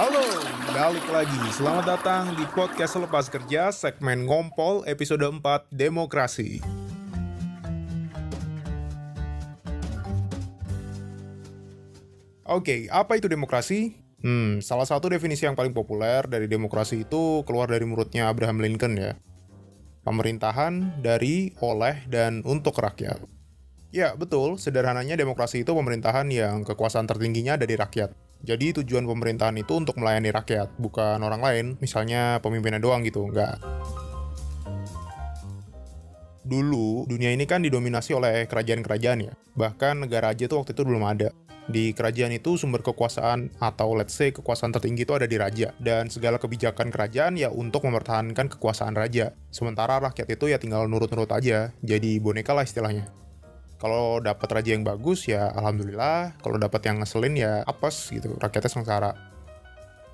Halo, balik lagi. Selamat datang di podcast Lepas Kerja segmen Ngompol episode 4 Demokrasi. Oke, apa itu demokrasi? Hmm, salah satu definisi yang paling populer dari demokrasi itu keluar dari mulutnya Abraham Lincoln ya. Pemerintahan dari, oleh, dan untuk rakyat. Ya, betul. Sederhananya demokrasi itu pemerintahan yang kekuasaan tertingginya ada di rakyat. Jadi tujuan pemerintahan itu untuk melayani rakyat, bukan orang lain, misalnya pemimpinnya doang gitu, enggak. Dulu, dunia ini kan didominasi oleh kerajaan-kerajaan ya. Bahkan negara aja tuh waktu itu belum ada. Di kerajaan itu sumber kekuasaan atau let's say kekuasaan tertinggi itu ada di raja. Dan segala kebijakan kerajaan ya untuk mempertahankan kekuasaan raja. Sementara rakyat itu ya tinggal nurut-nurut aja, jadi boneka lah istilahnya. Kalau dapat raja yang bagus ya alhamdulillah, kalau dapat yang ngeselin ya apes gitu, rakyatnya sengsara.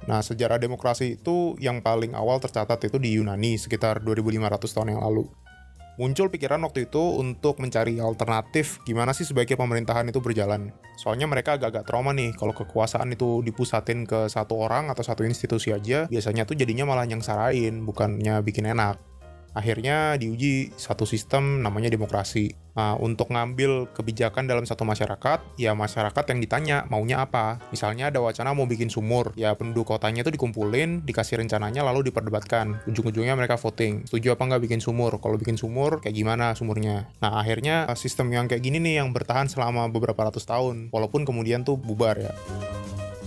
Nah, sejarah demokrasi itu yang paling awal tercatat itu di Yunani sekitar 2500 tahun yang lalu. Muncul pikiran waktu itu untuk mencari alternatif gimana sih sebaiknya pemerintahan itu berjalan. Soalnya mereka agak-agak trauma nih kalau kekuasaan itu dipusatin ke satu orang atau satu institusi aja, biasanya tuh jadinya malah nyangsarain, bukannya bikin enak. Akhirnya diuji satu sistem namanya demokrasi. Nah, untuk ngambil kebijakan dalam satu masyarakat, ya masyarakat yang ditanya maunya apa. Misalnya ada wacana mau bikin sumur, ya penduduk kotanya itu dikumpulin, dikasih rencananya lalu diperdebatkan. Ujung-ujungnya mereka voting, setuju apa nggak bikin sumur? Kalau bikin sumur, kayak gimana sumurnya? Nah, akhirnya sistem yang kayak gini nih yang bertahan selama beberapa ratus tahun, walaupun kemudian tuh bubar ya.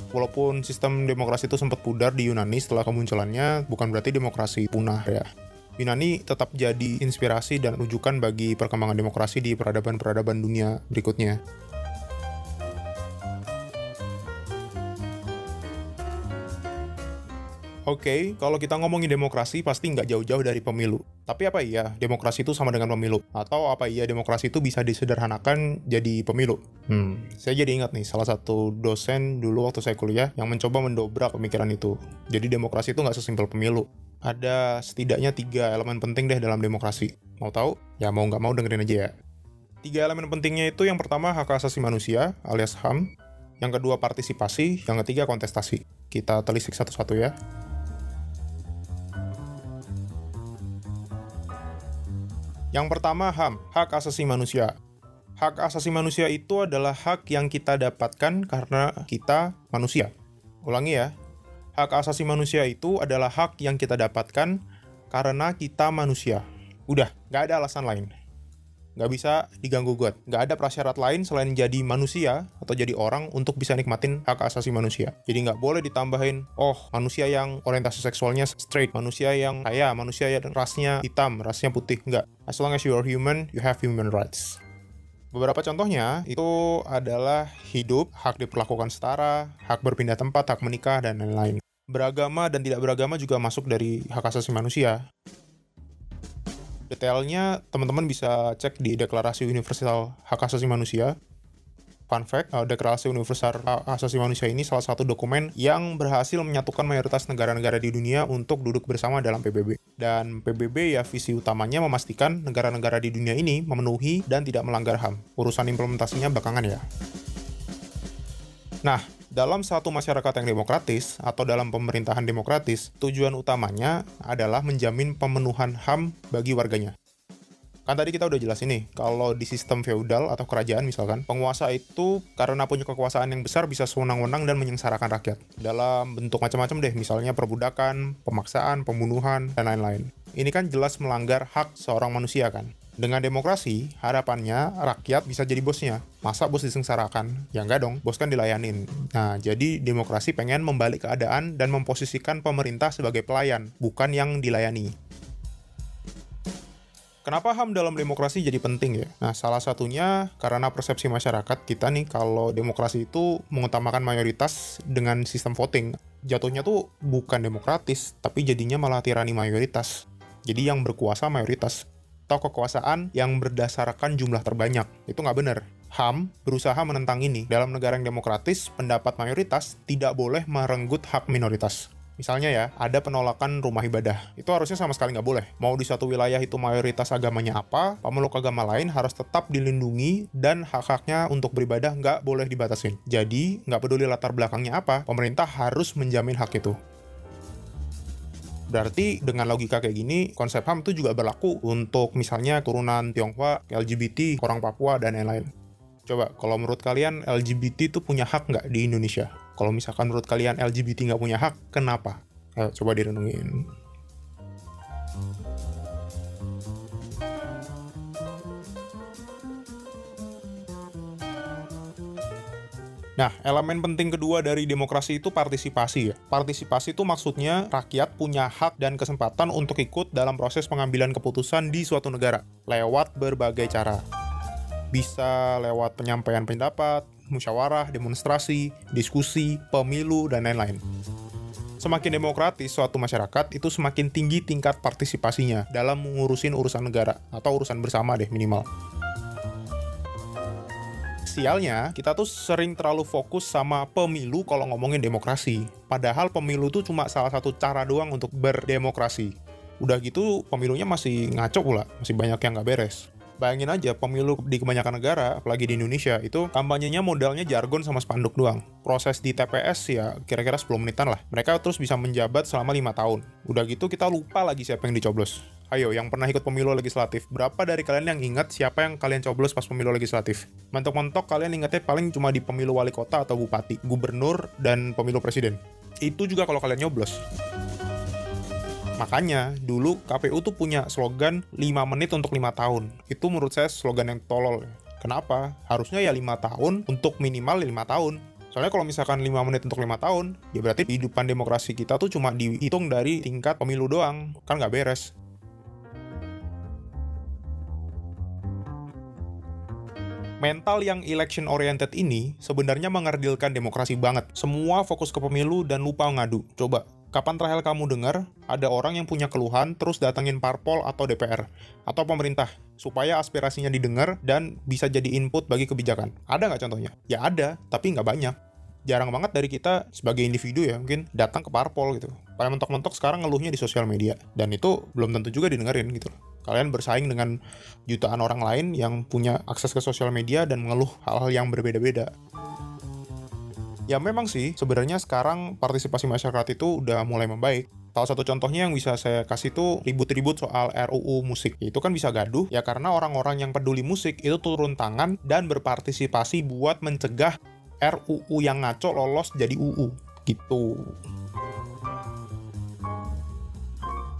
Walaupun sistem demokrasi itu sempat pudar di Yunani setelah kemunculannya, bukan berarti demokrasi punah ya. Yunani tetap jadi inspirasi dan rujukan bagi perkembangan demokrasi di peradaban-peradaban dunia berikutnya. Oke, okay, kalau kita ngomongin demokrasi pasti nggak jauh-jauh dari pemilu. Tapi apa iya demokrasi itu sama dengan pemilu? Atau apa iya demokrasi itu bisa disederhanakan jadi pemilu? Hmm, saya jadi ingat nih salah satu dosen dulu waktu saya kuliah yang mencoba mendobrak pemikiran itu. Jadi demokrasi itu nggak sesimpel pemilu. Ada setidaknya tiga elemen penting deh dalam demokrasi. Mau tahu? Ya mau nggak mau dengerin aja ya. Tiga elemen pentingnya itu yang pertama hak asasi manusia alias HAM, yang kedua partisipasi, yang ketiga kontestasi. Kita telisik satu-satu ya. Yang pertama HAM, hak asasi manusia. Hak asasi manusia itu adalah hak yang kita dapatkan karena kita manusia. Ulangi ya, hak asasi manusia itu adalah hak yang kita dapatkan karena kita manusia. Udah, nggak ada alasan lain nggak bisa diganggu gugat. Nggak ada prasyarat lain selain jadi manusia atau jadi orang untuk bisa nikmatin hak asasi manusia. Jadi nggak boleh ditambahin, oh manusia yang orientasi seksualnya straight, manusia yang kaya, manusia yang rasnya hitam, rasnya putih. Nggak. As long as you are human, you have human rights. Beberapa contohnya itu adalah hidup, hak diperlakukan setara, hak berpindah tempat, hak menikah, dan lain-lain. Beragama dan tidak beragama juga masuk dari hak asasi manusia. Detailnya teman-teman bisa cek di Deklarasi Universal Hak Asasi Manusia. Fun fact, uh, Deklarasi Universal Hak Asasi Manusia ini salah satu dokumen yang berhasil menyatukan mayoritas negara-negara di dunia untuk duduk bersama dalam PBB. Dan PBB ya visi utamanya memastikan negara-negara di dunia ini memenuhi dan tidak melanggar HAM. Urusan implementasinya belakangan ya. Nah, dalam satu masyarakat yang demokratis atau dalam pemerintahan demokratis, tujuan utamanya adalah menjamin pemenuhan HAM bagi warganya. Kan tadi kita udah jelas ini, kalau di sistem feudal atau kerajaan misalkan, penguasa itu karena punya kekuasaan yang besar bisa sewenang-wenang dan menyengsarakan rakyat. Dalam bentuk macam-macam deh, misalnya perbudakan, pemaksaan, pembunuhan, dan lain-lain. Ini kan jelas melanggar hak seorang manusia kan. Dengan demokrasi, harapannya rakyat bisa jadi bosnya. Masa bos disengsarakan? Ya enggak dong, bos kan dilayanin. Nah, jadi demokrasi pengen membalik keadaan dan memposisikan pemerintah sebagai pelayan, bukan yang dilayani. Kenapa HAM dalam demokrasi jadi penting ya? Nah, salah satunya karena persepsi masyarakat kita nih kalau demokrasi itu mengutamakan mayoritas dengan sistem voting. Jatuhnya tuh bukan demokratis, tapi jadinya malah tirani mayoritas. Jadi yang berkuasa mayoritas atau kekuasaan yang berdasarkan jumlah terbanyak. Itu nggak benar. HAM berusaha menentang ini. Dalam negara yang demokratis, pendapat mayoritas tidak boleh merenggut hak minoritas. Misalnya ya, ada penolakan rumah ibadah. Itu harusnya sama sekali nggak boleh. Mau di satu wilayah itu mayoritas agamanya apa, pemeluk agama lain harus tetap dilindungi dan hak-haknya untuk beribadah nggak boleh dibatasin. Jadi, nggak peduli latar belakangnya apa, pemerintah harus menjamin hak itu. Berarti dengan logika kayak gini, konsep HAM itu juga berlaku untuk misalnya turunan Tionghoa, LGBT, orang Papua, dan lain-lain. Coba, kalau menurut kalian LGBT itu punya hak nggak di Indonesia? Kalau misalkan menurut kalian LGBT nggak punya hak, kenapa? Ayo, coba direnungin. Nah, elemen penting kedua dari demokrasi itu partisipasi ya. Partisipasi itu maksudnya rakyat punya hak dan kesempatan untuk ikut dalam proses pengambilan keputusan di suatu negara lewat berbagai cara. Bisa lewat penyampaian pendapat, musyawarah, demonstrasi, diskusi, pemilu, dan lain-lain. Semakin demokratis suatu masyarakat, itu semakin tinggi tingkat partisipasinya dalam mengurusin urusan negara, atau urusan bersama deh minimal. Sialnya, kita tuh sering terlalu fokus sama pemilu kalau ngomongin demokrasi. Padahal pemilu tuh cuma salah satu cara doang untuk berdemokrasi. Udah gitu, pemilunya masih ngaco pula, masih banyak yang nggak beres. Bayangin aja, pemilu di kebanyakan negara, apalagi di Indonesia, itu kampanyenya modalnya jargon sama spanduk doang. Proses di TPS ya kira-kira 10 menitan lah. Mereka terus bisa menjabat selama lima tahun. Udah gitu kita lupa lagi siapa yang dicoblos. Ayo, yang pernah ikut pemilu legislatif, berapa dari kalian yang ingat siapa yang kalian coblos pas pemilu legislatif? Mentok-mentok kalian ingatnya paling cuma di pemilu wali kota atau bupati, gubernur, dan pemilu presiden. Itu juga kalau kalian nyoblos. Makanya dulu KPU tuh punya slogan 5 menit untuk 5 tahun. Itu menurut saya slogan yang tolol. Kenapa? Harusnya ya 5 tahun untuk minimal 5 tahun. Soalnya kalau misalkan 5 menit untuk 5 tahun, ya berarti kehidupan demokrasi kita tuh cuma dihitung dari tingkat pemilu doang. Kan nggak beres. Mental yang election oriented ini sebenarnya mengerdilkan demokrasi banget. Semua fokus ke pemilu dan lupa ngadu. Coba, Kapan terakhir kamu dengar ada orang yang punya keluhan terus datengin parpol atau DPR atau pemerintah supaya aspirasinya didengar dan bisa jadi input bagi kebijakan? Ada nggak contohnya? Ya ada, tapi nggak banyak. Jarang banget dari kita sebagai individu ya mungkin datang ke parpol gitu. Paling mentok-mentok sekarang ngeluhnya di sosial media dan itu belum tentu juga didengerin gitu. Kalian bersaing dengan jutaan orang lain yang punya akses ke sosial media dan mengeluh hal-hal yang berbeda-beda. Ya memang sih, sebenarnya sekarang partisipasi masyarakat itu udah mulai membaik. Salah satu contohnya yang bisa saya kasih tuh ribut-ribut soal RUU musik. Itu kan bisa gaduh ya karena orang-orang yang peduli musik itu turun tangan dan berpartisipasi buat mencegah RUU yang ngaco lolos jadi UU. Gitu.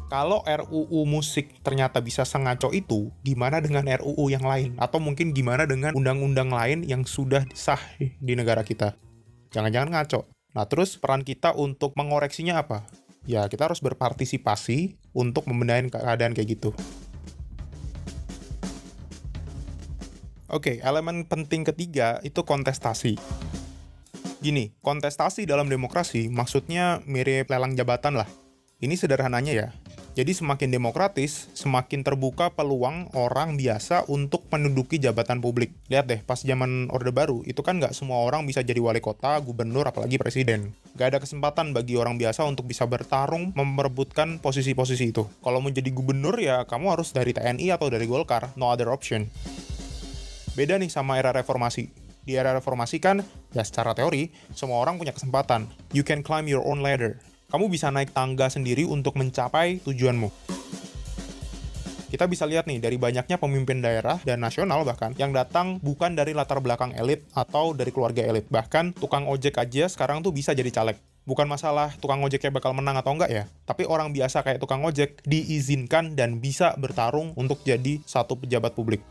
Kalau RUU musik ternyata bisa sengaco itu, gimana dengan RUU yang lain? Atau mungkin gimana dengan undang-undang lain yang sudah sah di negara kita? Jangan-jangan ngaco. Nah, terus peran kita untuk mengoreksinya apa? Ya, kita harus berpartisipasi untuk membenahi keadaan kayak gitu. Oke, elemen penting ketiga itu kontestasi. Gini, kontestasi dalam demokrasi maksudnya mirip lelang jabatan lah. Ini sederhananya ya, jadi semakin demokratis, semakin terbuka peluang orang biasa untuk menduduki jabatan publik. Lihat deh, pas zaman Orde Baru, itu kan nggak semua orang bisa jadi wali kota, gubernur, apalagi presiden. Nggak ada kesempatan bagi orang biasa untuk bisa bertarung memperebutkan posisi-posisi itu. Kalau mau jadi gubernur ya kamu harus dari TNI atau dari Golkar, no other option. Beda nih sama era reformasi. Di era reformasi kan, ya secara teori, semua orang punya kesempatan. You can climb your own ladder kamu bisa naik tangga sendiri untuk mencapai tujuanmu. Kita bisa lihat nih dari banyaknya pemimpin daerah dan nasional bahkan yang datang bukan dari latar belakang elit atau dari keluarga elit. Bahkan tukang ojek aja sekarang tuh bisa jadi caleg. Bukan masalah tukang ojeknya bakal menang atau enggak ya, tapi orang biasa kayak tukang ojek diizinkan dan bisa bertarung untuk jadi satu pejabat publik.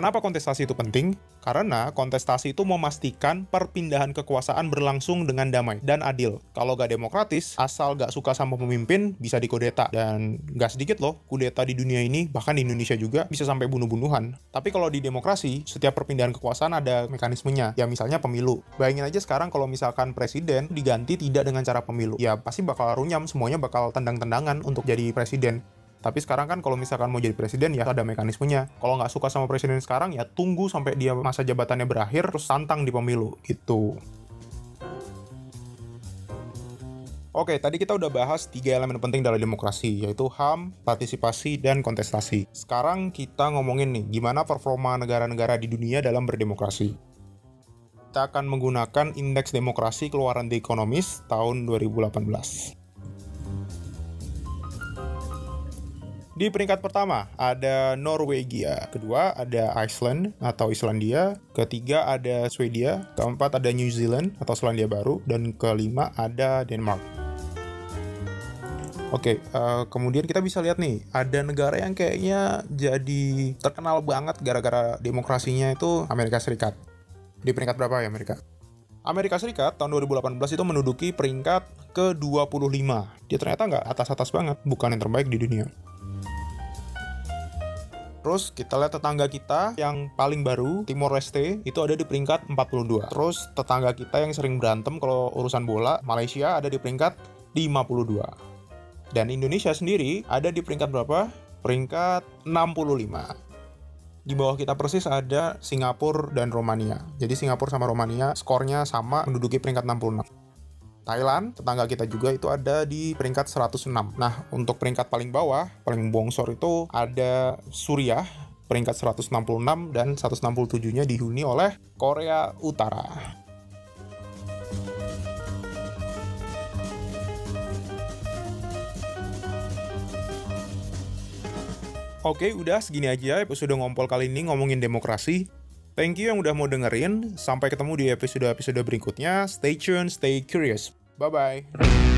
Kenapa kontestasi itu penting? Karena kontestasi itu memastikan perpindahan kekuasaan berlangsung dengan damai dan adil. Kalau gak demokratis, asal gak suka sama pemimpin, bisa dikodeta. Dan gak sedikit loh, kudeta di dunia ini, bahkan di Indonesia juga, bisa sampai bunuh-bunuhan. Tapi kalau di demokrasi, setiap perpindahan kekuasaan ada mekanismenya. Ya misalnya pemilu. Bayangin aja sekarang kalau misalkan presiden diganti tidak dengan cara pemilu. Ya pasti bakal runyam, semuanya bakal tendang-tendangan untuk jadi presiden. Tapi sekarang kan kalau misalkan mau jadi presiden ya ada mekanismenya. Kalau nggak suka sama presiden sekarang ya tunggu sampai dia masa jabatannya berakhir terus tantang di pemilu gitu. Oke, tadi kita udah bahas tiga elemen penting dalam demokrasi, yaitu HAM, partisipasi, dan kontestasi. Sekarang kita ngomongin nih, gimana performa negara-negara di dunia dalam berdemokrasi. Kita akan menggunakan Indeks Demokrasi keluaran The Economist tahun 2018. Di peringkat pertama ada Norwegia, kedua ada Iceland atau Islandia, ketiga ada Swedia, keempat ada New Zealand atau Selandia Baru, dan kelima ada Denmark. Oke, uh, kemudian kita bisa lihat nih, ada negara yang kayaknya jadi terkenal banget gara-gara demokrasinya itu Amerika Serikat. Di peringkat berapa ya Amerika? Amerika Serikat tahun 2018 itu menduduki peringkat ke-25. Dia ternyata nggak atas-atas banget, bukan yang terbaik di dunia. Terus kita lihat tetangga kita yang paling baru, Timor Leste, itu ada di peringkat 42. Terus tetangga kita yang sering berantem kalau urusan bola, Malaysia ada di peringkat 52. Dan Indonesia sendiri ada di peringkat berapa? Peringkat 65. Di bawah kita persis ada Singapura dan Romania. Jadi Singapura sama Romania skornya sama menduduki peringkat 66. Thailand, tetangga kita juga itu ada di peringkat 106. Nah, untuk peringkat paling bawah, paling bongsor itu ada Suriah, peringkat 166 dan 167-nya dihuni oleh Korea Utara. Oke, udah segini aja episode ngompol kali ini ngomongin demokrasi. Thank you yang udah mau dengerin. Sampai ketemu di episode-episode berikutnya. Stay tuned, stay curious. Bye bye.